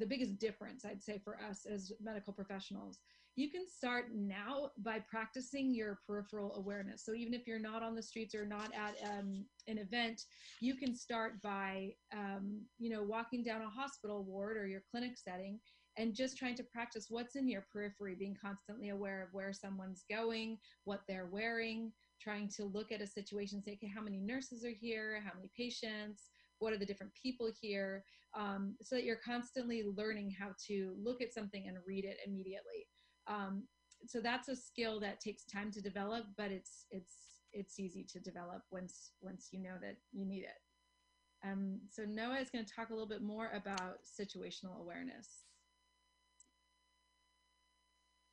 the biggest difference i'd say for us as medical professionals you can start now by practicing your peripheral awareness. So even if you're not on the streets or not at um, an event you can start by um, you know walking down a hospital ward or your clinic setting and just trying to practice what's in your periphery being constantly aware of where someone's going what they're wearing trying to look at a situation say okay how many nurses are here? How many patients what are the different people here um, so that you're constantly learning how to look at something and read it immediately. Um, so that's a skill that takes time to develop but it's it's it's easy to develop once once you know that you need it. Um, so noah is going to talk a little bit more about situational awareness.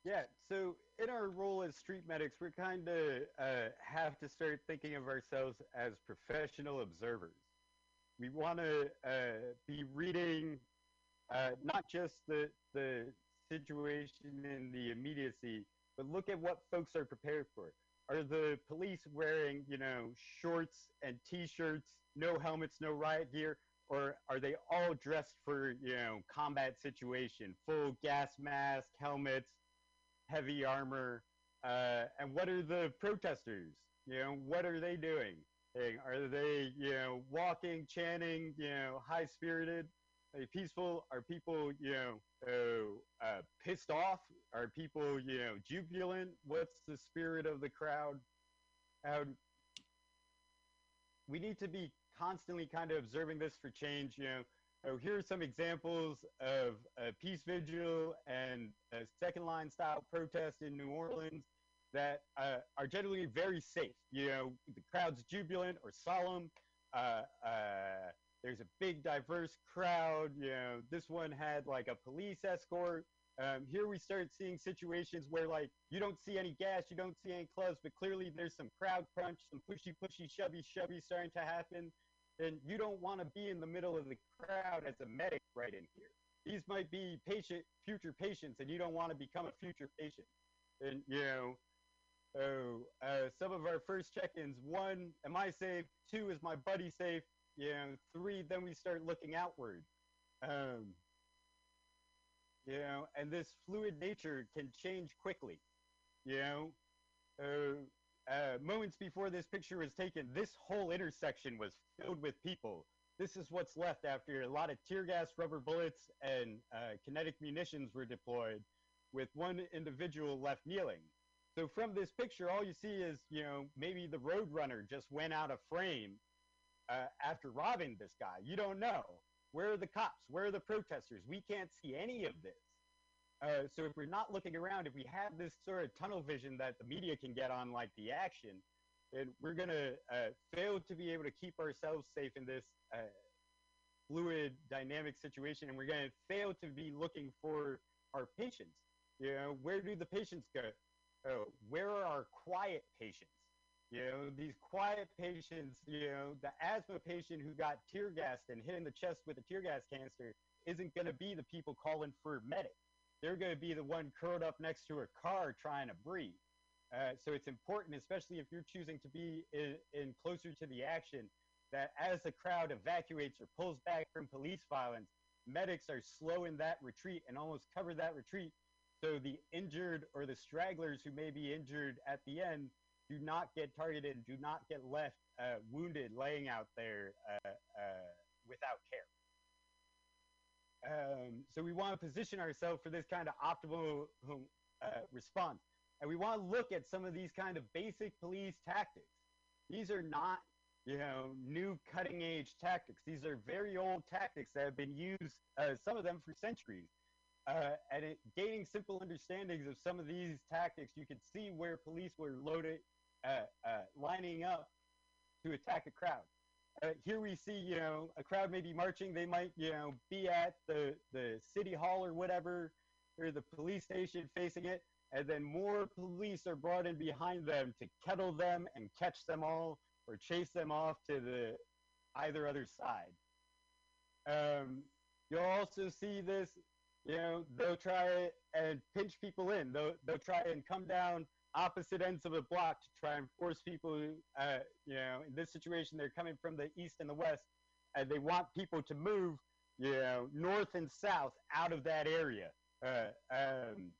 Yeah so in our role as street medics we kind of uh, have to start thinking of ourselves as professional observers we want to uh, be reading uh, not just the the situation in the immediacy, but look at what folks are prepared for. Are the police wearing, you know, shorts and t-shirts, no helmets, no riot gear, or are they all dressed for, you know, combat situation, full gas mask, helmets, heavy armor? Uh, and what are the protesters? You know, what are they doing? Are they, you know, walking, chanting, you know, high spirited, peaceful? Are people, you know, uh, uh, pissed off? Are people, you know, jubilant? What's the spirit of the crowd? Um, we need to be constantly kind of observing this for change. You know, oh, here are some examples of a peace vigil and a second line style protest in New Orleans that uh, are generally very safe. You know, crowd's jubilant or solemn. Uh, uh, there's a big, diverse crowd. You know, this one had like a police escort. Um, here we start seeing situations where like you don't see any gas, you don't see any clubs, but clearly there's some crowd crunch, some pushy, pushy, shovey, shovey starting to happen. And you don't want to be in the middle of the crowd as a medic right in here. These might be patient, future patients, and you don't want to become a future patient. And you know, Oh, uh, some of our first check-ins. One, am I safe? Two, is my buddy safe? You know, three, then we start looking outward. Um, you know, and this fluid nature can change quickly. You know, uh, uh, moments before this picture was taken, this whole intersection was filled with people. This is what's left after a lot of tear gas, rubber bullets, and uh, kinetic munitions were deployed, with one individual left kneeling. So from this picture, all you see is, you know, maybe the Roadrunner just went out of frame uh, after robbing this guy. You don't know. Where are the cops? Where are the protesters? We can't see any of this. Uh, so if we're not looking around, if we have this sort of tunnel vision that the media can get on, like the action, then we're going to uh, fail to be able to keep ourselves safe in this uh, fluid, dynamic situation, and we're going to fail to be looking for our patients. You know, where do the patients go? Oh, where are our quiet patients? You know, these quiet patients, you know, the asthma patient who got tear gassed and hit in the chest with a tear gas canister isn't going to be the people calling for medic. They're going to be the one curled up next to a car trying to breathe. Uh, so it's important, especially if you're choosing to be in, in closer to the action, that as the crowd evacuates or pulls back from police violence, medics are slow in that retreat and almost cover that retreat so the injured or the stragglers who may be injured at the end do not get targeted, do not get left uh, wounded laying out there uh, uh, without care. Um, so we want to position ourselves for this kind of optimal uh, response. And we want to look at some of these kind of basic police tactics. These are not, you know, new cutting edge tactics. These are very old tactics that have been used, uh, some of them for centuries. Uh, and it, gaining simple understandings of some of these tactics, you could see where police were loaded, uh, uh, lining up to attack a crowd. Uh, here we see, you know, a crowd may be marching. They might, you know, be at the, the city hall or whatever, or the police station facing it. And then more police are brought in behind them to kettle them and catch them all or chase them off to the either other side. Um, you'll also see this you know, they'll try and pinch people in. They'll, they'll try and come down opposite ends of the block to try and force people, uh, you know, in this situation, they're coming from the east and the west, and they want people to move, you know, north and south out of that area. Uh, um,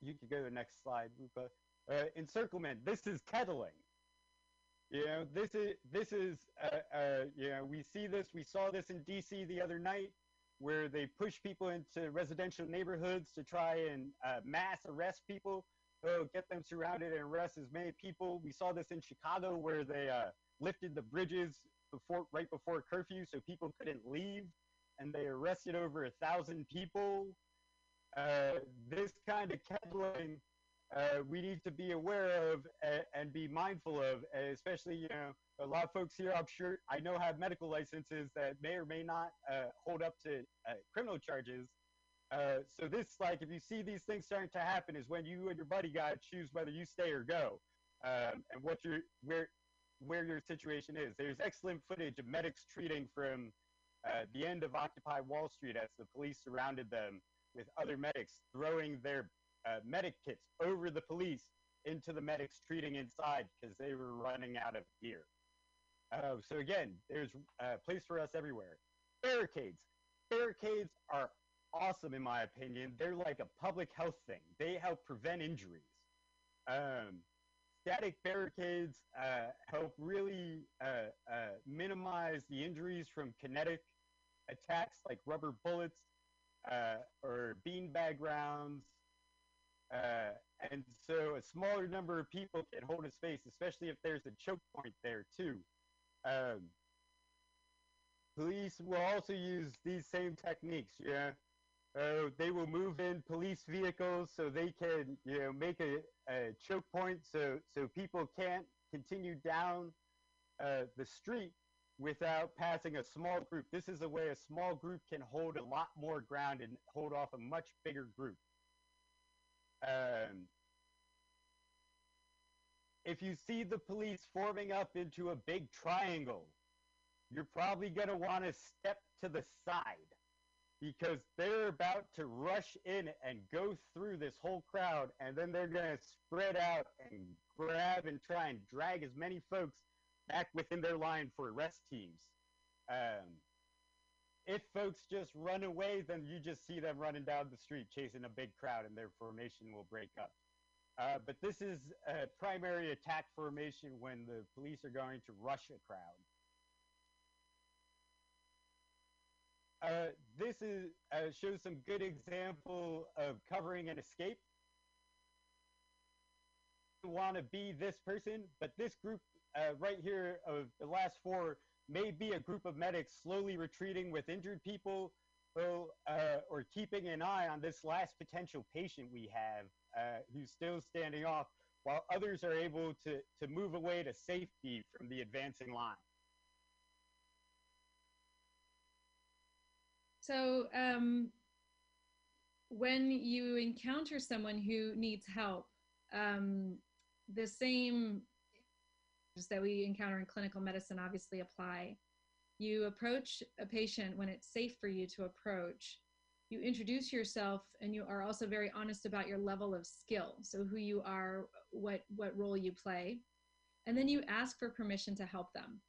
you can go to the next slide, Rupa. Uh, encirclement. This is kettling. You know, this is this is uh, uh, you know we see this. We saw this in D.C. the other night, where they push people into residential neighborhoods to try and uh, mass arrest people. Oh, get them surrounded and arrest as many people. We saw this in Chicago, where they uh, lifted the bridges before right before curfew, so people couldn't leave, and they arrested over a thousand people. Uh, this kind of kettling uh, we need to be aware of and, and be mindful of, especially, you know, a lot of folks here, I'm sure, I know have medical licenses that may or may not uh, hold up to uh, criminal charges. Uh, so this, like, if you see these things starting to happen, is when you and your buddy got to choose whether you stay or go, um, and what your where where your situation is. There's excellent footage of medics treating from uh, the end of Occupy Wall Street as the police surrounded them with other medics throwing their uh, medic kits over the police into the medics treating inside because they were running out of gear. Uh, so again, there's a place for us everywhere. Barricades. Barricades are awesome in my opinion. They're like a public health thing. They help prevent injuries. Um, static barricades uh, help really uh, uh, minimize the injuries from kinetic attacks like rubber bullets uh, or beanbag rounds uh, and so a smaller number of people can hold a space, especially if there's a choke point there too. Um, police will also use these same techniques. Yeah, uh, they will move in police vehicles so they can, you know, make a, a choke point so so people can't continue down uh, the street without passing a small group. This is a way a small group can hold a lot more ground and hold off a much bigger group. Um, if you see the police forming up into a big triangle, you're probably going to want to step to the side because they're about to rush in and go through this whole crowd, and then they're going to spread out and grab and try and drag as many folks back within their line for arrest teams. Um, if folks just run away, then you just see them running down the street chasing a big crowd and their formation will break up. Uh, but this is a primary attack formation when the police are going to rush a crowd. Uh, this is uh, shows some good example of covering an escape. Want to be this person, but this group uh, right here of the last four may be a group of medics slowly retreating with injured people or, uh, or keeping an eye on this last potential patient we have uh, who's still standing off while others are able to, to move away to safety from the advancing line. So um, when you encounter someone who needs help, um, the same that we encounter in clinical medicine obviously apply. You approach a patient when it's safe for you to approach. You introduce yourself and you are also very honest about your level of skill. So who you are, what, what role you play. And then you ask for permission to help them.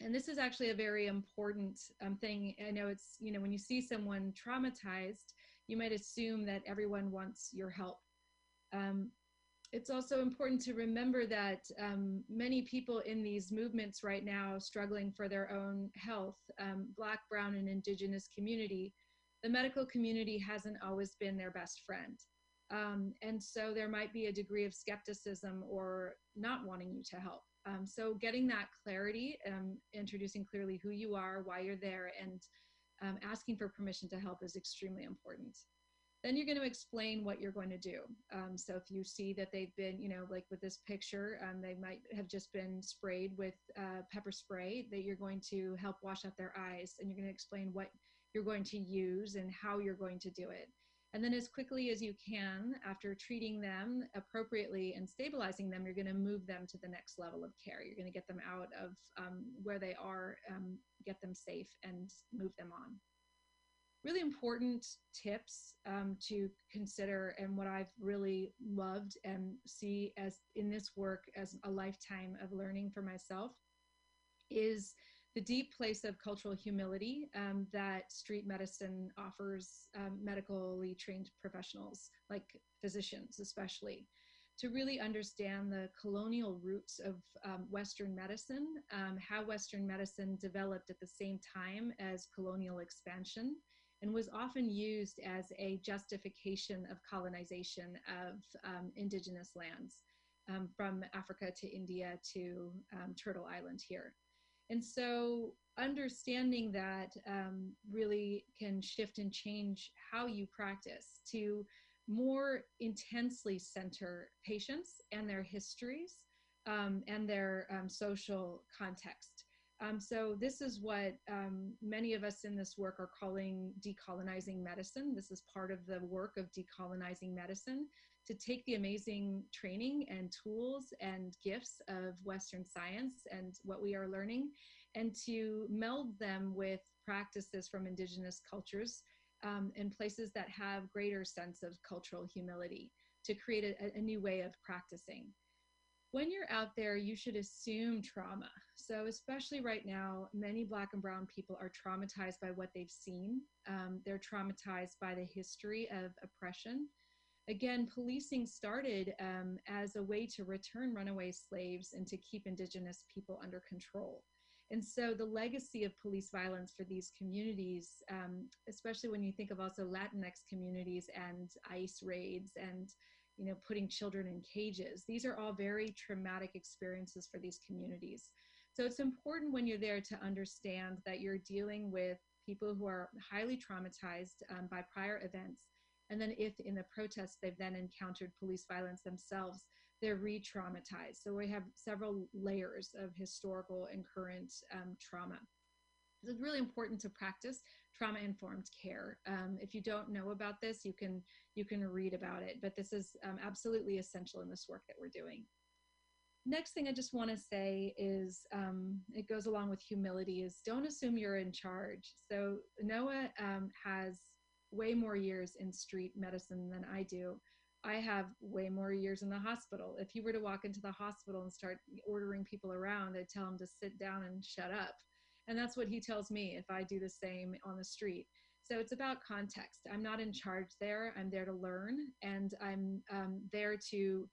And this is actually a very important um, thing. I know it's, you know, when you see someone traumatized, you might assume that everyone wants your help. Um, it's also important to remember that um, many people in these movements right now struggling for their own health, um, Black, Brown, and Indigenous community, the medical community hasn't always been their best friend. Um, and so there might be a degree of skepticism or not wanting you to help. Um, so getting that clarity, um, introducing clearly who you are, why you're there, and um, asking for permission to help is extremely important. Then you're going to explain what you're going to do. Um, so if you see that they've been, you know, like with this picture, um, they might have just been sprayed with uh, pepper spray, that you're going to help wash out their eyes and you're going to explain what you're going to use and how you're going to do it. And then as quickly as you can, after treating them appropriately and stabilizing them, you're gonna move them to the next level of care. You're gonna get them out of um, where they are, um, get them safe and move them on really important tips um, to consider and what I've really loved and see as in this work as a lifetime of learning for myself is the deep place of cultural humility um, that street medicine offers um, medically trained professionals, like physicians especially, to really understand the colonial roots of um, Western medicine, um, how Western medicine developed at the same time as colonial expansion, and was often used as a justification of colonization of um, indigenous lands um, from Africa to India to um, Turtle Island here. And so understanding that um, really can shift and change how you practice to more intensely center patients and their histories um, and their um, social context. Um, so this is what um, many of us in this work are calling decolonizing medicine. This is part of the work of decolonizing medicine to take the amazing training and tools and gifts of Western science and what we are learning and to meld them with practices from indigenous cultures um, in places that have greater sense of cultural humility to create a, a new way of practicing. When you're out there, you should assume trauma. So, especially right now, many Black and Brown people are traumatized by what they've seen. Um, they're traumatized by the history of oppression. Again, policing started um, as a way to return runaway slaves and to keep Indigenous people under control. And so the legacy of police violence for these communities, um, especially when you think of also Latinx communities and ICE raids and you know putting children in cages, these are all very traumatic experiences for these communities. So it's important when you're there to understand that you're dealing with people who are highly traumatized um, by prior events. And then if in the protests they've then encountered police violence themselves, they're re-traumatized. So we have several layers of historical and current um, trauma. It's really important to practice trauma-informed care. Um, if you don't know about this, you can you can read about it, but this is um, absolutely essential in this work that we're doing. Next thing I just want to say is um, it goes along with humility is don't assume you're in charge. So Noah um, has way more years in street medicine than I do. I have way more years in the hospital. If you were to walk into the hospital and start ordering people around, I'd tell him to sit down and shut up. And that's what he tells me if I do the same on the street. So it's about context. I'm not in charge there. I'm there to learn, and I'm um, there to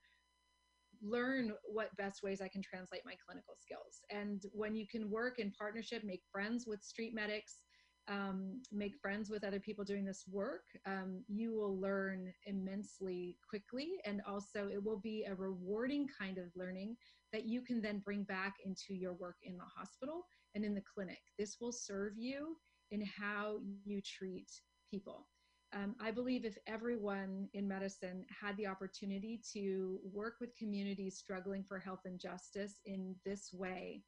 learn what best ways I can translate my clinical skills. And when you can work in partnership, make friends with street medics, um, make friends with other people doing this work, um, you will learn immensely quickly. And also, it will be a rewarding kind of learning that you can then bring back into your work in the hospital and in the clinic. This will serve you in how you treat people. Um, I believe if everyone in medicine had the opportunity to work with communities struggling for health and justice in this way,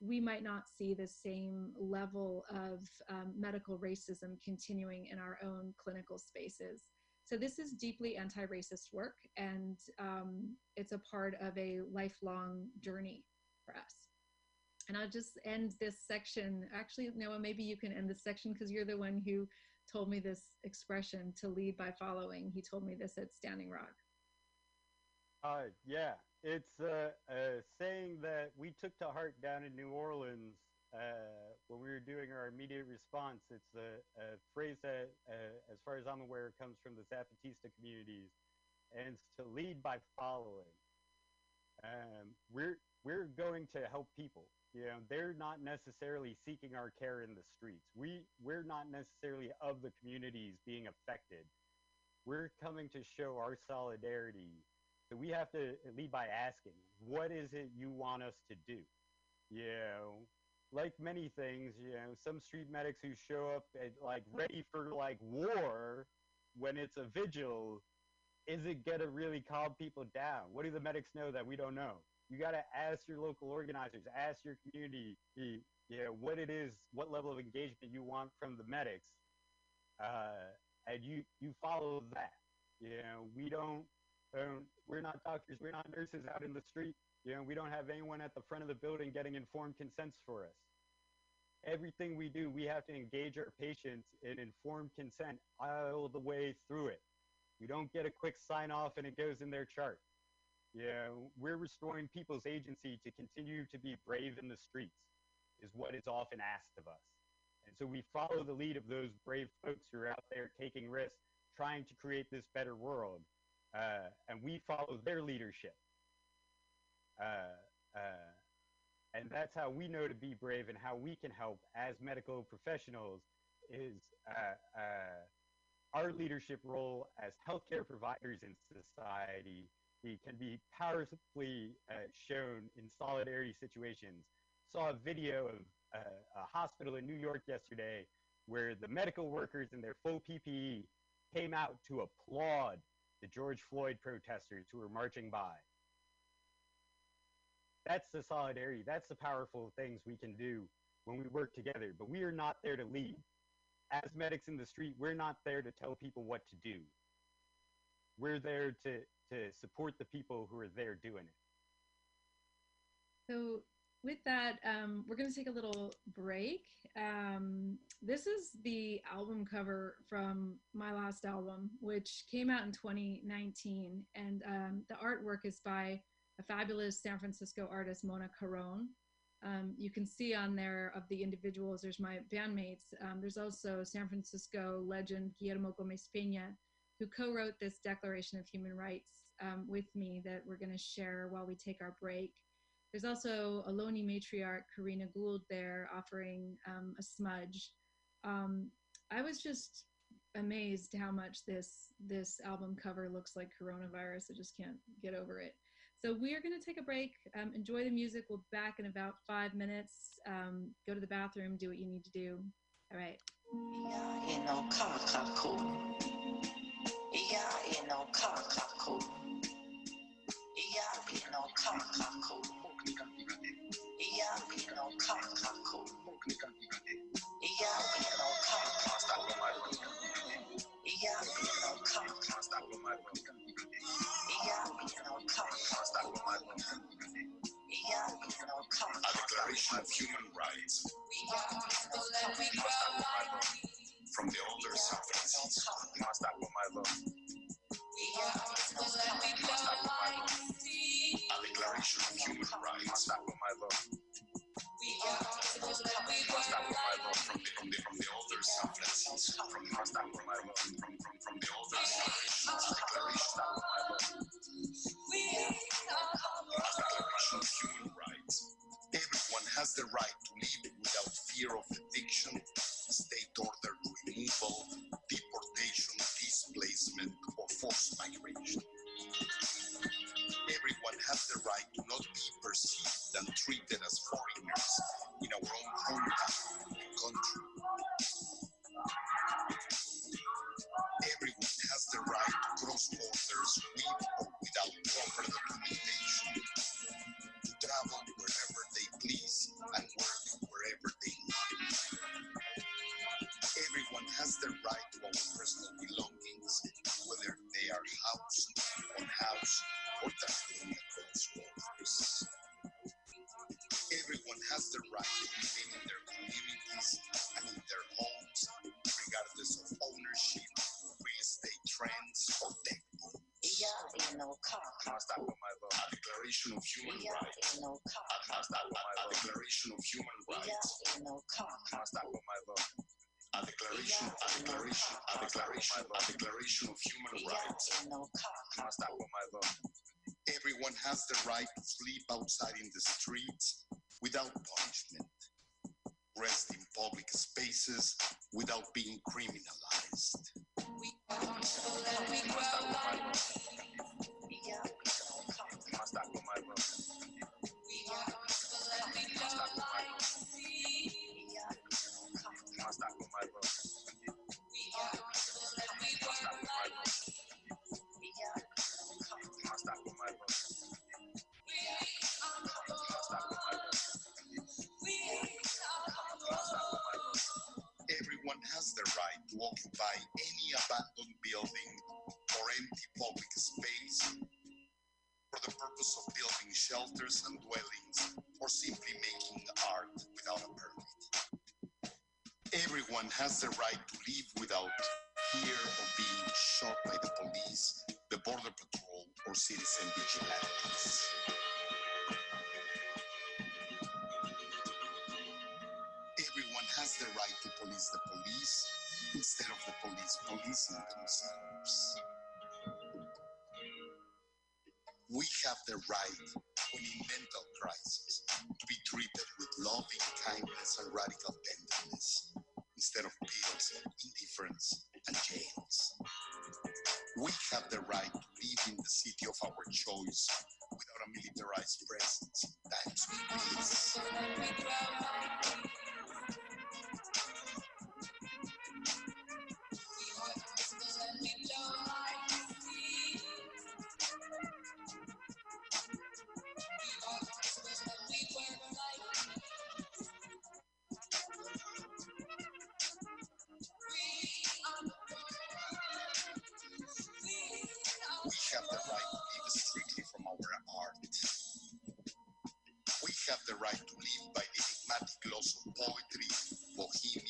we might not see the same level of um, medical racism continuing in our own clinical spaces. So this is deeply anti-racist work, and um, it's a part of a lifelong journey for us. And I'll just end this section. Actually, Noah, maybe you can end this section because you're the one who told me this expression to lead by following. He told me this at Standing Rock. Uh, yeah, it's a, a, saying that we took to heart down in New Orleans uh, when we were doing our immediate response. It's a, a phrase that, uh, as far as I'm aware, comes from the Zapatista communities, and it's to lead by following. Um, we're we're going to help people. You know, they're not necessarily seeking our care in the streets. We we're not necessarily of the communities being affected. We're coming to show our solidarity so we have to lead by asking, what is it you want us to do? You know, like many things, you know, some street medics who show up at, like ready for like war when it's a vigil, is it gonna really calm people down? What do the medics know that we don't know? You gotta ask your local organizers, ask your community, you know, what it is, what level of engagement you want from the medics, uh, and you you follow that. You know, we don't um, we're not doctors, we're not nurses out in the street. You know, we don't have anyone at the front of the building getting informed consents for us. Everything we do, we have to engage our patients in informed consent all the way through it. We don't get a quick sign off and it goes in their chart. Yeah, we're restoring people's agency to continue to be brave in the streets. is what is often asked of us. And so we follow the lead of those brave folks who are out there taking risks, trying to create this better world. Uh, and we follow their leadership. Uh, uh, and that's how we know to be brave and how we can help as medical professionals is uh, uh, our leadership role as healthcare providers in society can be powerfully uh, shown in solidarity situations. Saw a video of a hospital in New York yesterday where the medical workers in their full PPE came out to applaud the George Floyd protesters who were marching by. That's the solidarity. That's the powerful things we can do when we work together. But we are not there to lead. As medics in the street, we're not there to tell people what to do. We're there to, to support the people who are there doing it. So, with that, um, we're going to take a little break. Um, this is the album cover from my last album, which came out in 2019. And um, the artwork is by a fabulous San Francisco artist, Mona Caron. Um, you can see on there of the individuals, there's my bandmates. Um, there's also San Francisco legend Guillermo Gomez Peña, who co wrote this Declaration of Human Rights um, with me that we're going to share while we take our break. There's also a Ohlone matriarch Corrina Gould there offering um, a smudge. Um, I was just amazed how much this this album cover looks like coronavirus. I just can't get over it. So we are going to take a break. Um, enjoy the music. We'll be back in about five minutes. Um, go to the bathroom. Do what you need to do. All right. Declaration Must I my love? A Declaration of Human Rights. Must I my love? A Declaration of Human Rights. Must I my love? A declaration, a declaration, a declaration, a declaration of human rights. Must I my love? Everyone has the right to sleep outside in the streets without punishment, rest in public spaces without being criminalized. Must I my love? Must I shelters and dwellings or simply making art without a permit. Everyone has the right to live without fear of being shot by the police, the border patrol, or citizen vigilantes. Everyone has the right to police the police instead of the police policing themselves. We have the right, mental crisis, to be treated with loving kindness and radical tenderness instead of pills, indifference, and jails. We have the right to live in the city of our choice without a militarized presence times peace. Poetry, bohemia,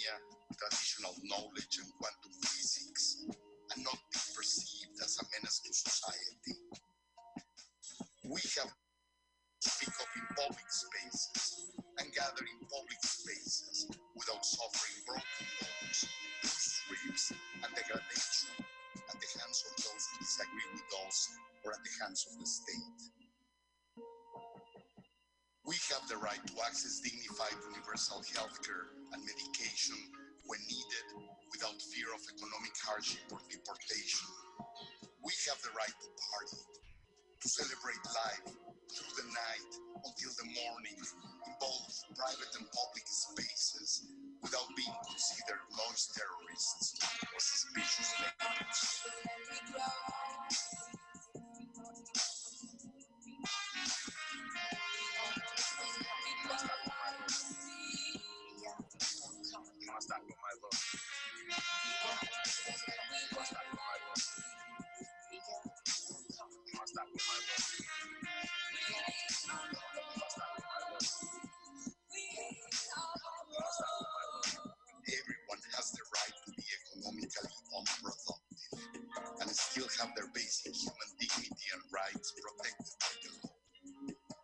still have their basic human dignity and rights protected by the law.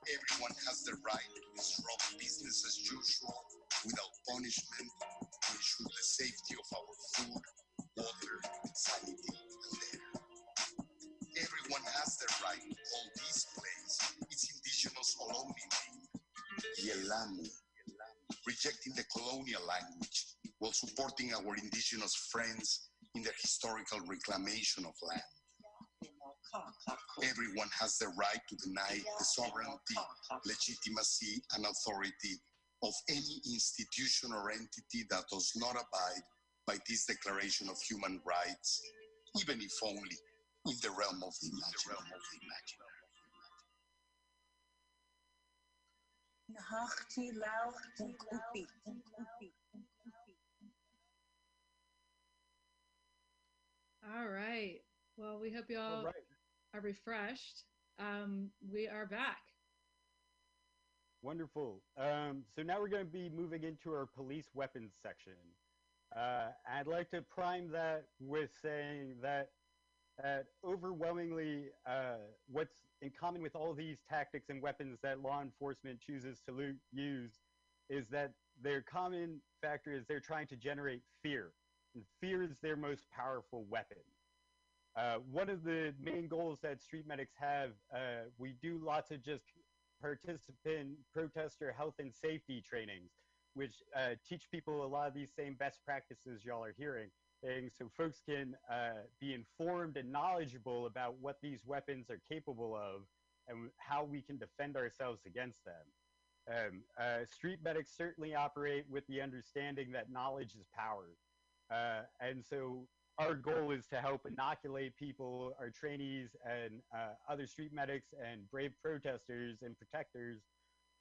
Everyone has the right to disrupt business as usual without punishment to ensure the safety of our food, water, sanity, and air. Everyone has the right to call this place its indigenous Ohlone name, Yelamu, rejecting the colonial language while supporting our indigenous friends historical reclamation of land. Everyone has the right to deny the sovereignty, legitimacy, and authority of any institution or entity that does not abide by this Declaration of Human Rights, even if only in the realm of the imaginable. Nahachti lauch den kupi. All right. Well, we hope you all right. are refreshed. Um, we are back. Wonderful. Um, so now we're going to be moving into our police weapons section. Uh, I'd like to prime that with saying that uh, overwhelmingly, uh, what's in common with all these tactics and weapons that law enforcement chooses to use is that their common factor is they're trying to generate fear. Fear is their most powerful weapon. Uh, one of the main goals that street medics have, uh, we do lots of just participant protester health and safety trainings, which uh, teach people a lot of these same best practices y'all are hearing. So folks can uh, be informed and knowledgeable about what these weapons are capable of and how we can defend ourselves against them. Um, uh, street medics certainly operate with the understanding that knowledge is power. Uh, and so our goal is to help inoculate people, our trainees, and uh, other street medics and brave protesters and protectors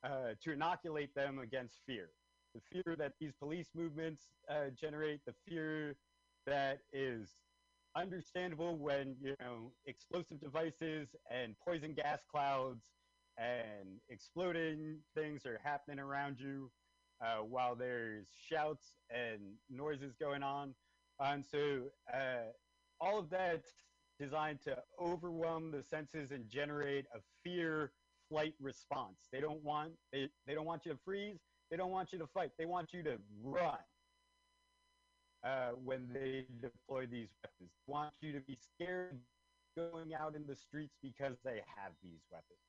uh, to inoculate them against fear. The fear that these police movements uh, generate, the fear that is understandable when you know explosive devices and poison gas clouds and exploding things are happening around you uh, while there's shouts and noises going on. And so uh, all of that's designed to overwhelm the senses and generate a fear flight response. They don't want they, they don't want you to freeze. They don't want you to fight. They want you to run. uh, when they deploy these weapons. They want you to be scared going out in the streets because they have these weapons.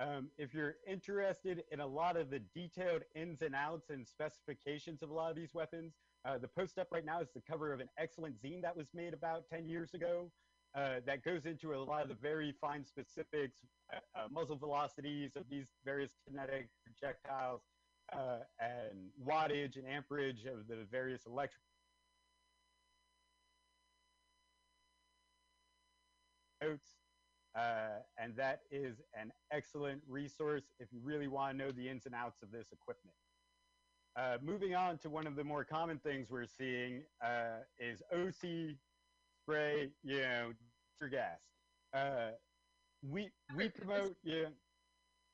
Um, if you're interested in a lot of the detailed ins and outs and specifications of a lot of these weapons, uh, the post up right now is the cover of an excellent zine that was made about 10 years ago uh, that goes into a lot of the very fine specifics, uh, uh muzzle velocities of these various kinetic projectiles, uh, and wattage and amperage of the various electric notes. Uh, and that is an excellent resource if you really want to know the ins and outs of this equipment. Uh, moving on to one of the more common things we're seeing uh, is OC spray, you know, tear gas. Uh, we we promote, yeah.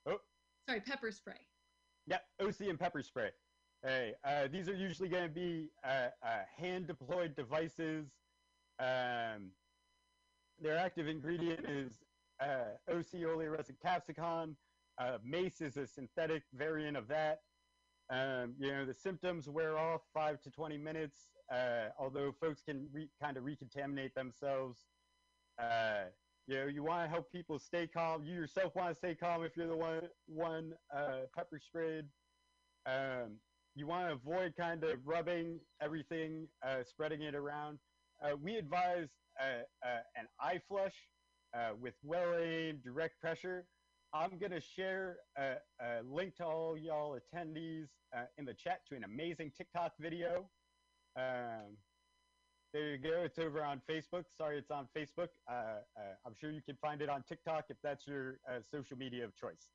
Oh, sorry, pepper spray. Yeah, OC and pepper spray. Hey, uh, these are usually going to be uh, hand deployed devices. Um, their active ingredient is uh, OC oleoresin capsicum. Uh, mace is a synthetic variant of that. Um, you know, the symptoms wear off five to 20 minutes, uh, although folks can re- kind of recontaminate themselves. Uh, you know, you want to help people stay calm. You yourself want to stay calm if you're the one, one uh, pepper sprayed. Um, you want to avoid kind of rubbing everything, uh, spreading it around. Uh, we advise an eye flush with well-aimed direct pressure. I'm going to share a, a, link to all y'all attendees uh, in the chat to an amazing TikTok video. Um, there you go. It's over on Facebook. Sorry, it's on Facebook. Uh, uh, I'm sure you can find it on TikTok if that's your uh, social media of choice.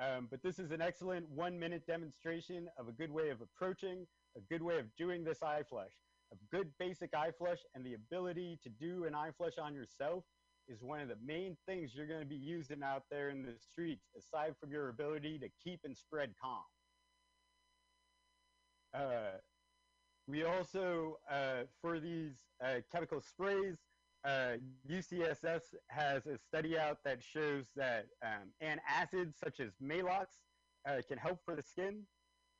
Um, but this is an excellent one minute demonstration of a good way of approaching, a good way of doing this eye flush a good basic eye flush and the ability to do an eye flush on yourself is one of the main things you're going to be using out there in the streets, aside from your ability to keep and spread calm. Uh, we also, uh, for these uh, chemical sprays, UCSF uh, has a study out that shows that um, antacids such as Maalox uh, can help for the skin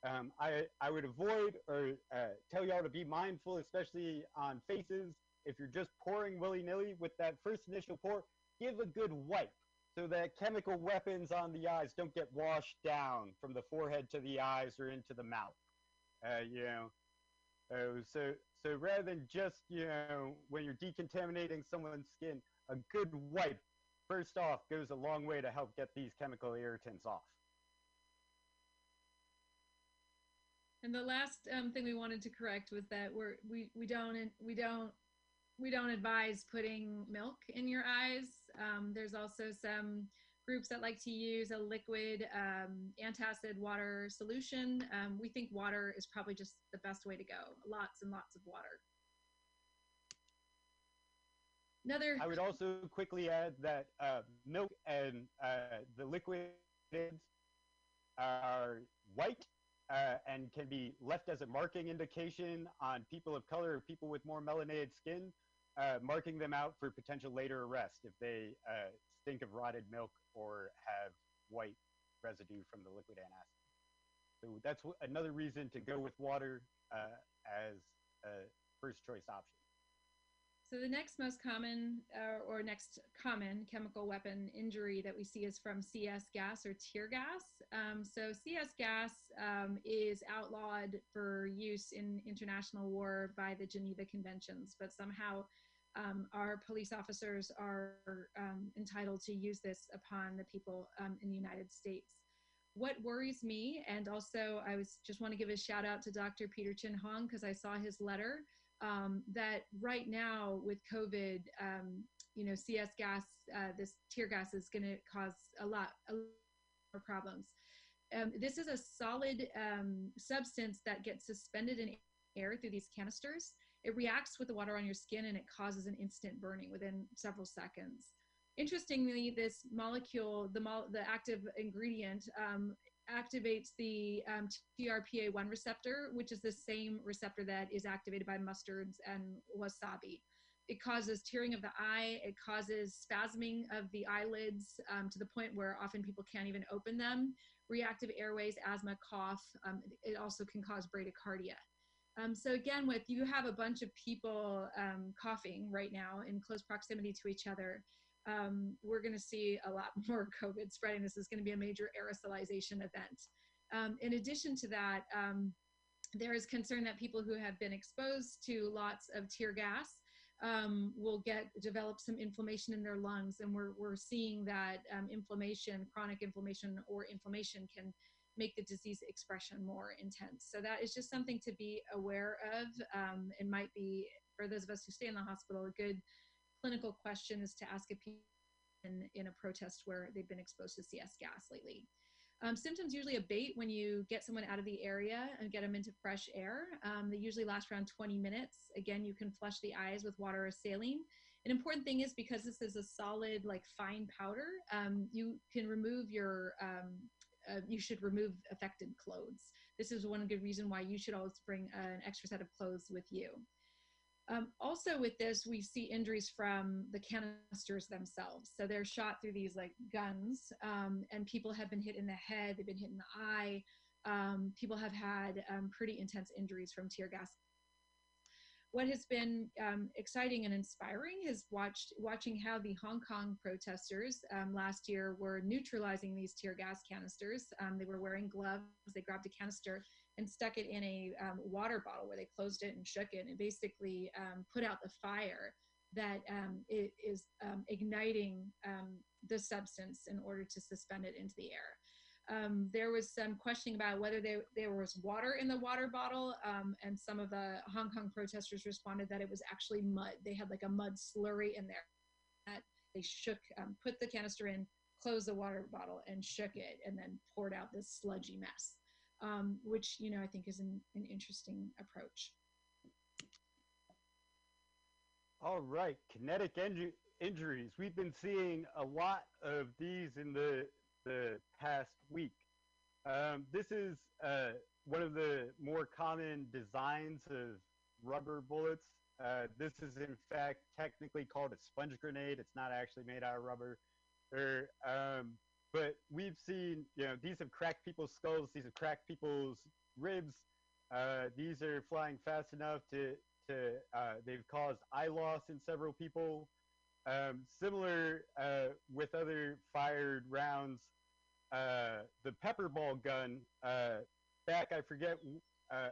um, I, I would avoid or uh, tell y'all to be mindful, especially on faces. If you're just pouring willy nilly with that first initial pour, give a good wipe so that chemical weapons on the eyes don't get washed down from the forehead to the eyes or into the mouth. Uh, you know, uh, so so rather than just you know when you're decontaminating someone's skin, a good wipe first off goes a long way to help get these chemical irritants off. And the last um, thing we wanted to correct was that we're we we don't we don't we don't advise putting milk in your eyes. Um, there's also some groups that like to use a liquid um, antacid water solution. Um, we think water is probably just the best way to go. Lots and lots of water. Another. I would also quickly add that uh, milk and uh, the liquids are white uh, and can be left as a marking indication on people of color or people with more melanated skin, uh, marking them out for potential later arrest if they uh, stink of rotted milk or have white residue from the liquid antacid. So that's another reason to go with water uh, as a first choice option. So the next most common uh, or next common chemical weapon injury that we see is from CS gas or tear gas. Um, so CS gas um, is outlawed for use in international war by the Geneva Conventions, but somehow um, our police officers are um, entitled to use this upon the people um, in the United States. What worries me, and also I was just want to give a shout out to Dr. Peter Chin Hong because I saw his letter um, that right now with COVID, um, you know, CS gas, uh, this tear gas is going to cause a lot, a lot of problems. Um, this is a solid um, substance that gets suspended in air through these canisters. It reacts with the water on your skin and it causes an instant burning within several seconds. Interestingly, this molecule, the, mo the active ingredient, um, activates the um, TRPA1 receptor, which is the same receptor that is activated by mustards and wasabi. It causes tearing of the eye, it causes spasming of the eyelids um, to the point where often people can't even open them, reactive airways, asthma, cough. Um, it also can cause bradycardia. Um, so again, with you have a bunch of people um, coughing right now in close proximity to each other, um, we're going to see a lot more COVID spreading. This is going to be a major aerosolization event. Um, in addition to that, um, there is concern that people who have been exposed to lots of tear gas um, will get develop some inflammation in their lungs, and we're we're seeing that um, inflammation, chronic inflammation, or inflammation can make the disease expression more intense. So that is just something to be aware of. Um, it might be for those of us who stay in the hospital a good clinical question is to ask a patient in, a protest where they've been exposed to CS gas lately. Um, symptoms usually abate when you get someone out of the area and get them into fresh air. Um, they usually last around 20 minutes. Again, you can flush the eyes with water or saline. An important thing is because this is a solid, like fine powder, um, you can remove your, um, uh, you should remove affected clothes. This is one good reason why you should always bring an extra set of clothes with you. Um, also with this, we see injuries from the canisters themselves. So they're shot through these like guns um, and people have been hit in the head, they've been hit in the eye. Um, people have had um, pretty intense injuries from tear gas. What has been um, exciting and inspiring is watched, watching how the Hong Kong protesters um, last year were neutralizing these tear gas canisters. they were wearing gloves, they grabbed a canister and stuck it in a um, water bottle where they closed it and shook it and basically um, put out the fire that um, it is um, igniting um, the substance in order to suspend it into the air. Um, there was some questioning about whether there, there was water in the water bottle, and some of the Hong Kong protesters responded that it was actually mud. They had like a mud slurry in there. That they shook, put the canister in, closed the water bottle, and shook it, and then poured out this sludgy mess um, which you know I think is an, an interesting approach. All right, kinetic inju- injuries. We've been seeing a lot of these in the the past week. Um, this is uh, one of the more common designs of rubber bullets. Uh, this is in fact technically called a sponge grenade. It's not actually made out of rubber. Or, um, but we've seen, you know, these have cracked people's skulls, these have cracked people's ribs. Uh, these are flying fast enough to, to uh, they've caused eye loss in several people. Um, similar uh, with other fired rounds, uh, the pepper ball gun, uh, back, I forget uh,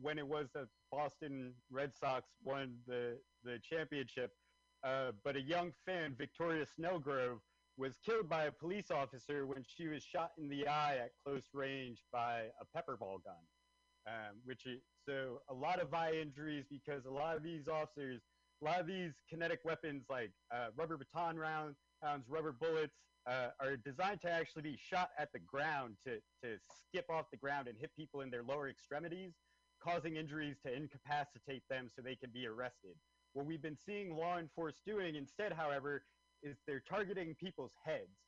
when it was that Boston Red Sox won the, the championship, but a young fan, Victoria Snelgrove, was killed by a police officer when she was shot in the eye at close range by a pepper ball gun. Um, which is, so a lot of eye injuries because a lot of these officers, a lot of these kinetic weapons like uh, rubber baton rounds, rubber bullets, uh, are designed to actually be shot at the ground to, to skip off the ground and hit people in their lower extremities, causing injuries to incapacitate them so they can be arrested. What we've been seeing law enforcement doing instead, however, is they're targeting people's heads,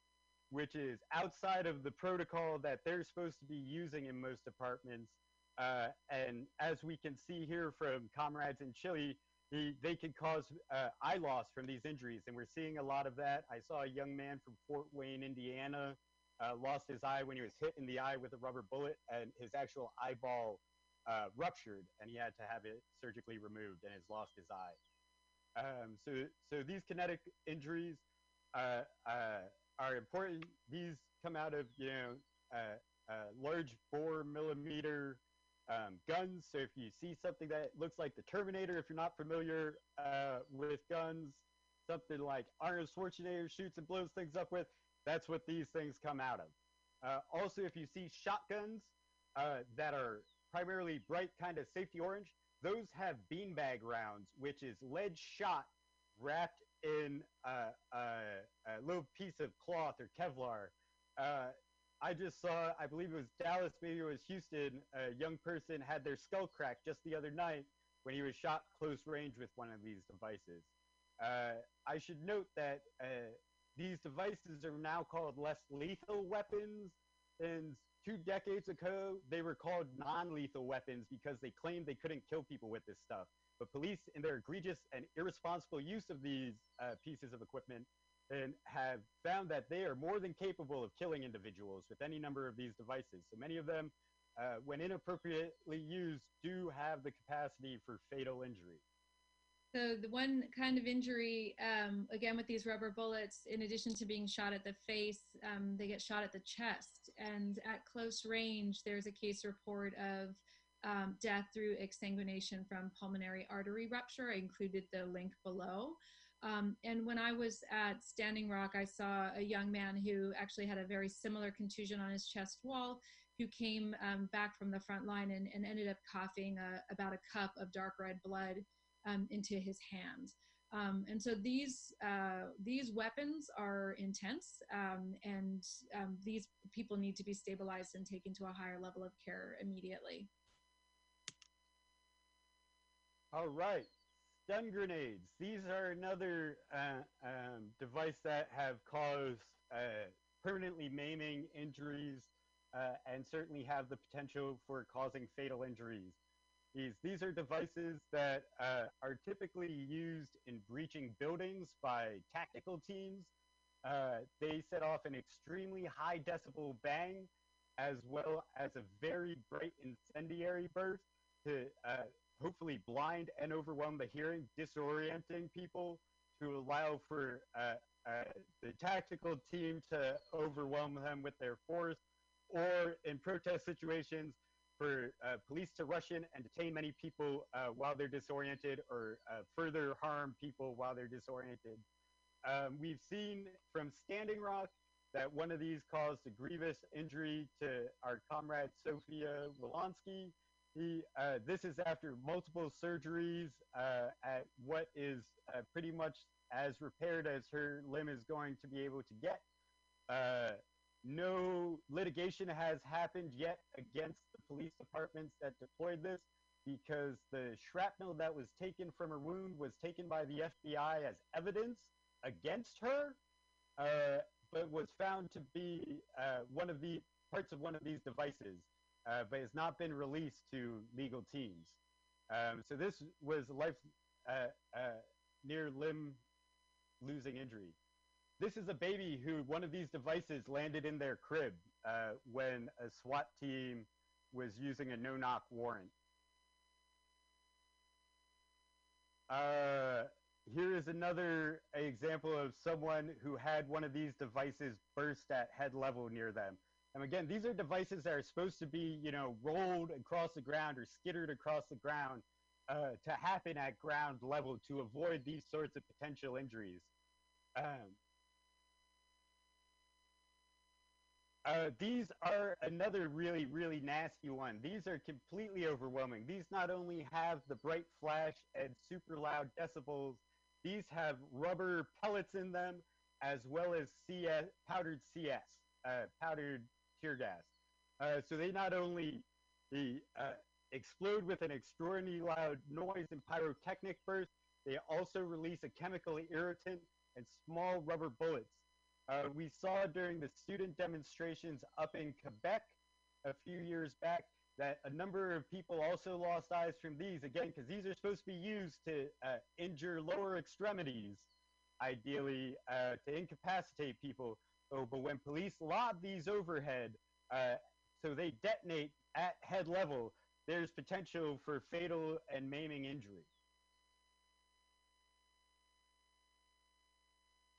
which is outside of the protocol that they're supposed to be using in most departments. Uh, and as we can see here from comrades in Chile, he, they can cause uh, eye loss from these injuries. And we're seeing a lot of that. I saw a young man from Fort Wayne, Indiana, uh, lost his eye when he was hit in the eye with a rubber bullet, and his actual eyeball uh, ruptured, and he had to have it surgically removed and has lost his eye. Um, so, so these kinetic injuries uh, uh, are important. These come out of you know uh, uh, large four millimeter um, guns. So if you see something that looks like the Terminator, if you're not familiar uh, with guns, something like Arnold Schwarzenegger shoots and blows things up with, that's what these things come out of. Also, if you see shotguns that are primarily bright kind of safety orange, those have beanbag rounds, which is lead shot wrapped in a, a, a little piece of cloth or Kevlar. Uh, I just saw, I believe it was Dallas, maybe it was Houston, a young person had their skull cracked just the other night when he was shot close range with one of these devices. Uh, I should note that uh, these devices are now called less lethal weapons and two decades ago, they were called non-lethal weapons because they claimed they couldn't kill people with this stuff. But police, in their egregious and irresponsible use of these uh, pieces of equipment, and have found that they are more than capable of killing individuals with any number of these devices. So many of them uh, when inappropriately used, do have the capacity for fatal injury. So the one kind of injury, um, again with these rubber bullets, in addition to being shot at the face, um, they get shot at the chest. And at close range, there's a case report of um, death through exsanguination from pulmonary artery rupture. I included the link below. Um, and when I was at Standing Rock, I saw a young man who actually had a very similar contusion on his chest wall, who came um, back from the front line and, and ended up coughing uh, about a cup of dark red blood um, into his hand. Um, and so these uh, these weapons are intense, um, and um, these people need to be stabilized and taken to a higher level of care immediately. All right, stun grenades. These are another uh, um, device that have caused uh, permanently maiming injuries uh, and certainly have the potential for causing fatal injuries. These, these are devices that uh, are typically used in breaching buildings by tactical teams. Uh, they set off an extremely high decibel bang as well as a very bright incendiary burst to uh, hopefully blind and overwhelm the hearing, disorienting people to allow for uh, uh, the tactical team to overwhelm them with their force, or in protest situations, for uh, police to rush in and detain many people uh, while they're disoriented or uh, further harm people while they're disoriented. Um, we've seen from Standing Rock that one of these caused a grievous injury to our comrade Sophia Wilansky. He, uh, this is after multiple surgeries uh, at what is uh, pretty much as repaired as her limb is going to be able to get. No litigation has happened yet against the police departments that deployed this because the shrapnel that was taken from her wound was taken by the FBI as evidence against her, uh, but was found to be uh, one of the parts of one of these devices, uh, but has not been released to legal teams. Um, so this was life uh, uh, near limb losing injury. This is a baby who one of these devices landed in their crib uh, when a SWAT team was using a no-knock warrant. Uh, here is another example of someone who had one of these devices burst at head level near them. And again, these are devices that are supposed to be, you know, rolled across the ground or skittered across the ground uh, to happen at ground level to avoid these sorts of potential injuries. Um, Uh, these are another really, really nasty one. These are completely overwhelming. These not only have the bright flash and super loud decibels, these have rubber pellets in them as well as CS, powdered CS, uh, powdered tear gas. Uh, so they not only uh, explode with an extraordinarily loud noise and pyrotechnic burst, they also release a chemical irritant and small rubber bullets. Uh, we saw during the student demonstrations up in Quebec a few years back that a number of people also lost eyes from these, again, because these are supposed to be used to uh, injure lower extremities, ideally, uh, to incapacitate people. Oh, but when police lob these overhead, uh, so they detonate at head level, there's potential for fatal and maiming injury.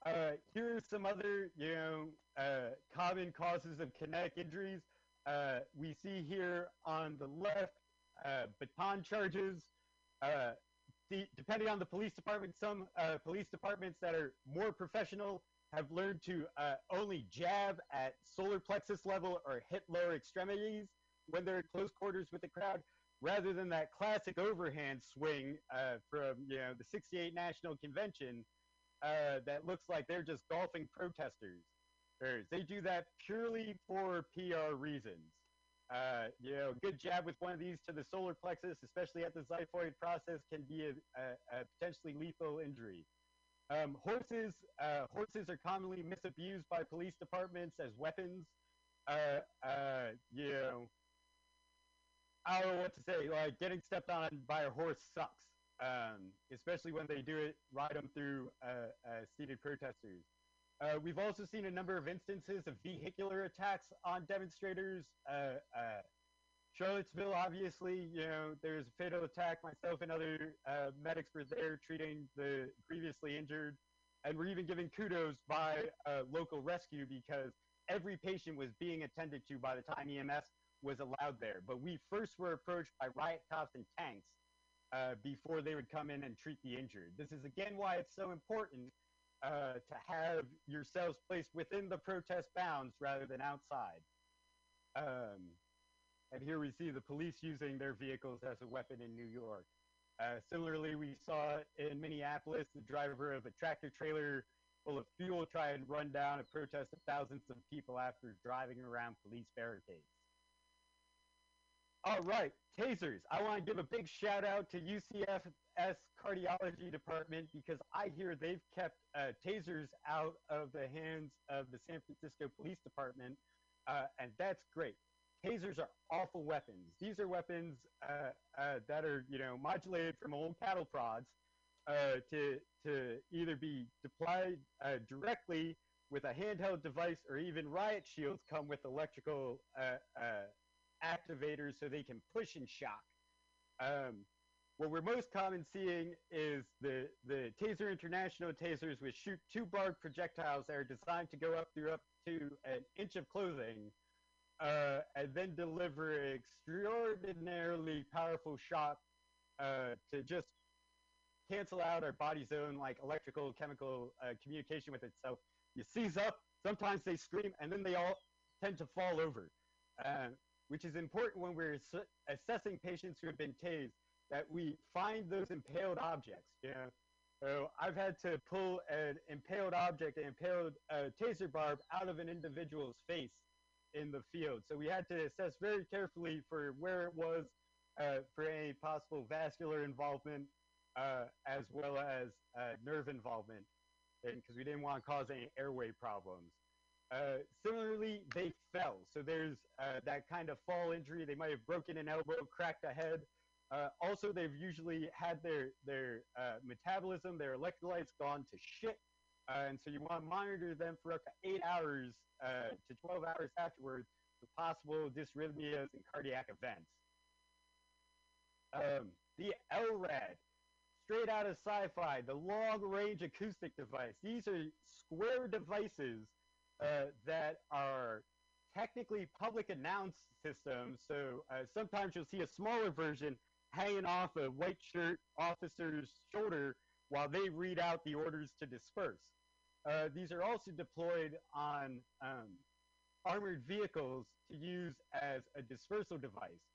Uh, here are some other, you know, uh, common causes of kinetic injuries. Uh, we see here on the left uh, baton charges. Uh, the, depending on the police department, some uh, police departments that are more professional have learned to only jab at solar plexus level or hit lower extremities when they're in close quarters with the crowd, rather than that classic overhand swing from you know the '68 National Convention uh, that looks like they're just golfing protesters. They do that purely for PR reasons. Uh, you know, good jab with one of these to the solar plexus, especially at the xiphoid process, can be a, a, a potentially lethal injury. Um, horses, uh, horses are commonly misabused by police departments as weapons. Uh, uh, you know, I don't know what to say. Like getting stepped on by a horse sucks um, especially when they do it, ride them through uh, uh, seated protesters. Uh, we've also seen a number of instances of vehicular attacks on demonstrators. Charlottesville, obviously, you know, there's a fatal attack. Myself and other uh, medics were there treating the grievously injured. And we're even given kudos by uh, local rescue because every patient was being attended to by the time EMS was allowed there. But we first were approached by riot cops and tanks uh, before they would come in and treat the injured. This is again why it's so important uh, to have yourselves placed within the protest bounds rather than outside. Um, and here we see the police using their vehicles as a weapon in New York. Uh, similarly, we saw in Minneapolis the driver of a tractor trailer full of fuel try and run down a protest of thousands of people after driving around police barricades. All right, tasers. I want to give a big shout out to UCFS Cardiology Department because I hear they've kept uh, tasers out of the hands of the San Francisco Police Department, uh, and that's great tasers are awful weapons. These are weapons uh, uh, that are, you know, modulated from old cattle prods uh, to to either be deployed uh, directly with a handheld device, or even riot shields come with electrical activators so they can push and shock. Um, what we're most common seeing is the the Taser International tasers, which shoot two barbed projectiles that are designed to go up through up to an inch of clothing uh, and then deliver extraordinarily powerful shock uh, to just cancel out our body's own like electrical chemical uh, communication with itself. You seize up, sometimes they scream, and then they all tend to fall over, uh, which is important when we're ass- assessing patients who have been tased that we find those impaled objects. Know? So I've had to pull an impaled object, an impaled uh, taser barb out of an individual's face in the field. So we had to assess very carefully for where it was uh, for any possible vascular involvement uh, as well as uh, nerve involvement because we didn't want to cause any airway problems. Uh, similarly, they fell. So there's uh, that kind of fall injury. They might have broken an elbow, cracked a head. Uh, also, they've usually had their, their metabolism, their electrolytes gone to shit. and so you want to monitor them for up to eight hours uh, to 12 hours afterwards for possible dysrhythmias and cardiac events. Um, the LRAD, straight out of sci-fi, the long-range acoustic device. These are square devices uh, that are technically public announced systems. So uh, sometimes you'll see a smaller version hanging off a white shirt officer's shoulder while they read out the orders to disperse. Uh, these are also deployed on um, armored vehicles to use as a dispersal device.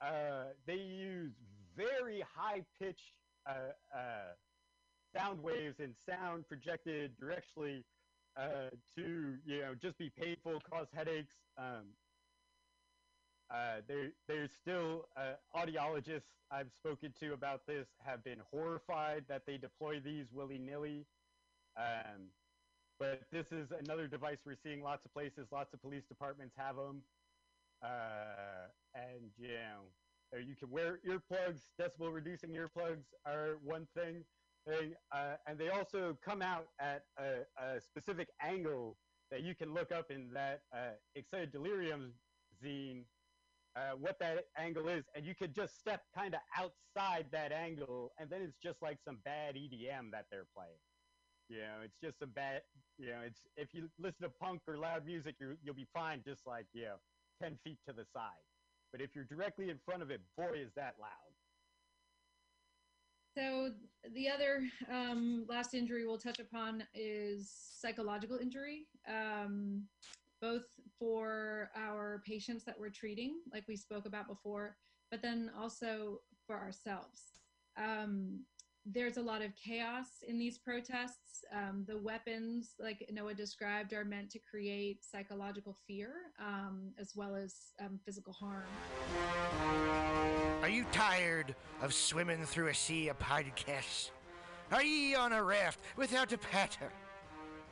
Uh, they use very high pitched uh, uh, sound waves and sound projected directly uh, to you know just be painful, cause headaches. Um, uh, there, there's still audiologists I've spoken to about this have been horrified that they deploy these willy nilly. Um, but this is another device we're seeing lots of places. Lots of police departments have them. Uh, and you know, you can wear earplugs. Decibel reducing earplugs are one thing. Thing uh, and they also come out at a, a, specific angle that you can look up in that uh, Excited Delirium zine. Uh, what that angle is, and you could just step kind of outside that angle, and then it's just like some bad EDM that they're playing. You know, it's just a bad. You know, it's if you listen to punk or loud music, you you'll be fine, just like you know, ten feet to the side. But if you're directly in front of it, boy, is that loud. So the other um, last injury we'll touch upon is psychological injury, um, both for our patients that we're treating, like we spoke about before, but then also for ourselves. Um, there's a lot of chaos in these protests. Um, the weapons, like Noah described, are meant to create psychological fear um, as well as um, physical harm. Are you tired of swimming through a sea of podcasts? Are ye on a raft without a paddle?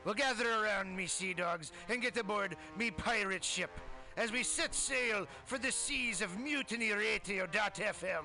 Well, gather around me, sea dogs, and get aboard me pirate ship as we set sail for the seas of mutinyradio.fm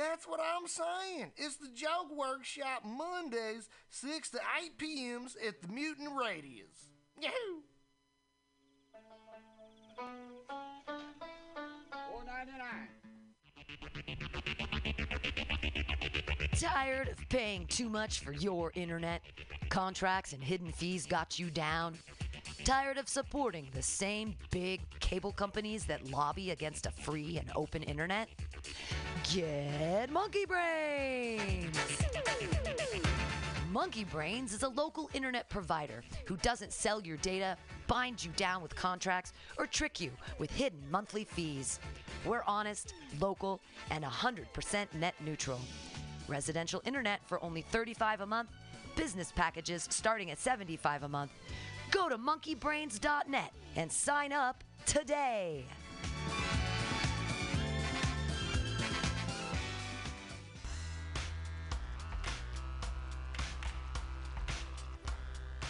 That's what I'm saying. It's the Joke Workshop Mondays, 6 to 8 p.m.s at the Mutant Radius. Yahoo! Four ninety nine. Tired of paying too much for your internet? Contracts and hidden fees got you down? Tired of supporting the same big cable companies that lobby against a free and open internet? Get Monkey Brains! Monkey Brains is a local internet provider who doesn't sell your data, bind you down with contracts, or trick you with hidden monthly fees. We're honest, local, and 100% net neutral. Residential internet for only 35 a month, business packages starting at 75 a month. Go to monkeybrains.net and sign up today.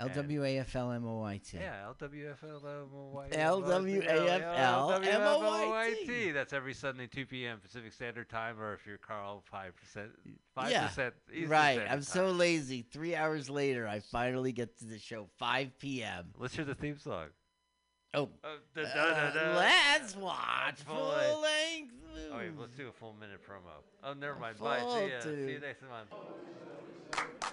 LWAFLMOYT. Yeah, LWFLMOYT. LWAFLMOYT. That's every Sunday, 2 p.m. Pacific Standard Time, or if you're Carl, 5%. 5% Yeah. Eastern Right. Standard I'm Time. so lazy. Three hours later, I finally get to the show, 5 p.m. Let's hear the theme song. Oh. Uh, da, da, Uh, da, let's watch Full full length. length. Oh, wait, let's do a full minute promo. Oh, never mind. Bye. See ya. See you next month.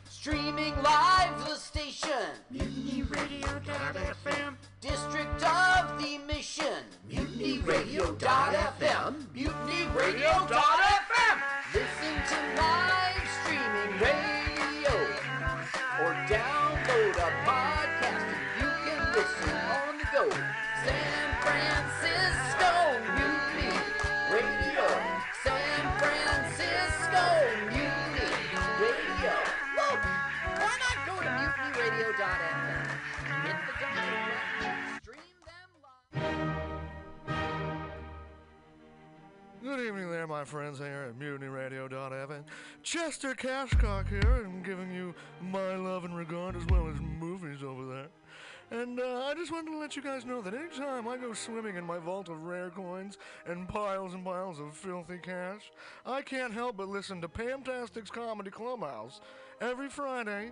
Streaming live the station. MutinyRadio.fm. District of the Mission. MutinyRadio.fm. MutinyRadio.fm. Listen to live Good evening there, my friends here at MutinyRadio.fm. Chester Cashcock here, and giving you my love and regard as well as movies over there. And uh, I just wanted to let you guys know that anytime I go swimming in my vault of rare coins and piles and piles of filthy cash, I can't help but listen to Pamtastic's Comedy Clubhouse every Friday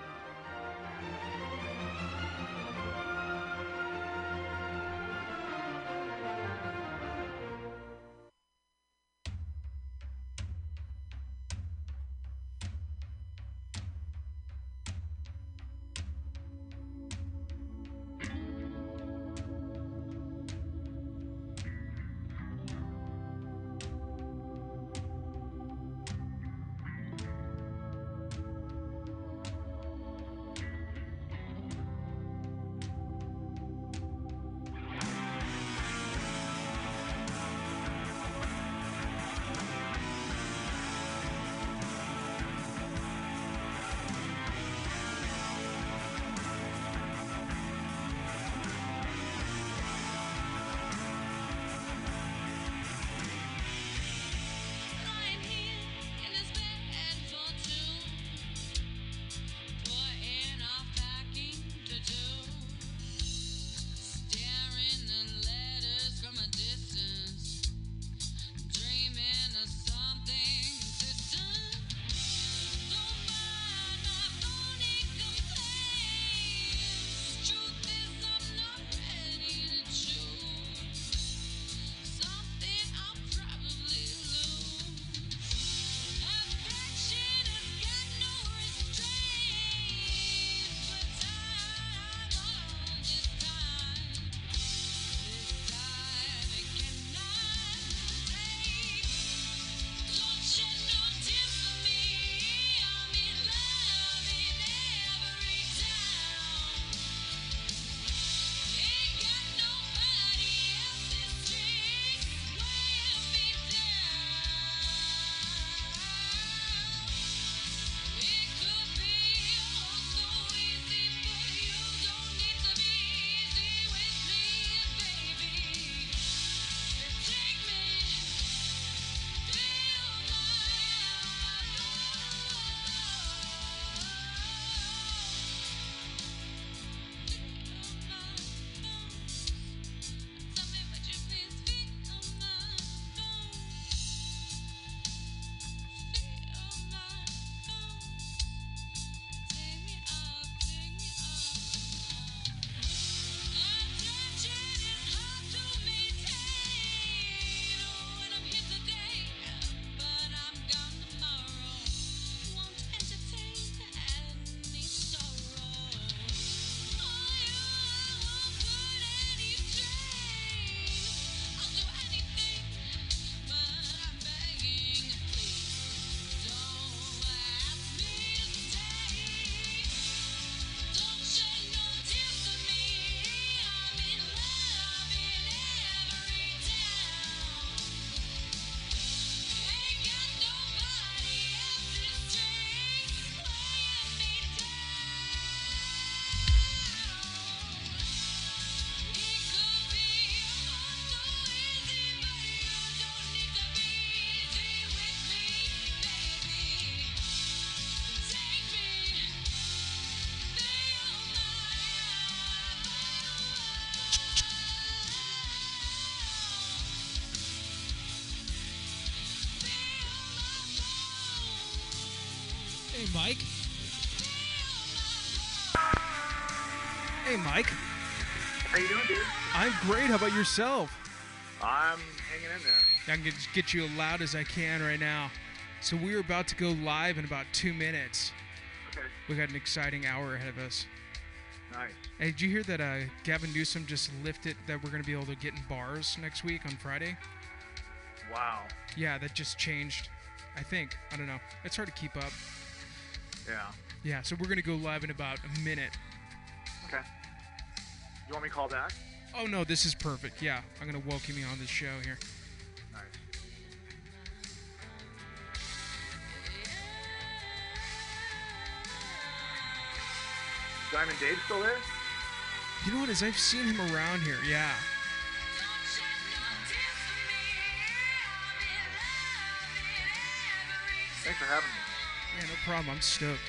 great. How about yourself? I'm hanging in there. I can get, get you as loud as I can right now. So we're about to go live in about two minutes. Okay. We got an exciting hour ahead of us. Nice. Hey, did you hear that uh, Gavin Newsom just lifted that we're going to be able to get in bars next week on Friday? Wow. Yeah, that just changed. I think. I don't know. It's hard to keep up. Yeah. Yeah, so we're going to go live in about a minute. Okay. You want me to call back? Oh, no, this is perfect. Yeah, I'm to welcome you on this show here. Nice. Diamond Dave still there? You know what? Is I've seen him around here. Yeah. Thanks for having me. Yeah, no problem. I'm stoked.